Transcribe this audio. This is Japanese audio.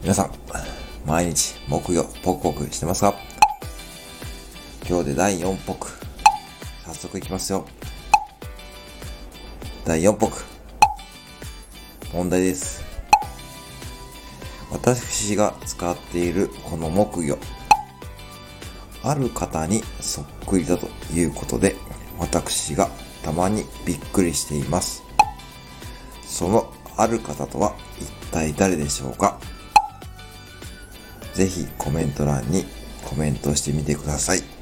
皆さん、毎日木曜ポクポクしてますか？今日で第4ポク。早速いきますよ。第4ポク。問題です。私が使っているこの木魚。ある方にそっくりだということで、私がたまにびっくりしています。そのある方とは一体誰でしょうか？ぜひコメント欄にコメントしてみてください。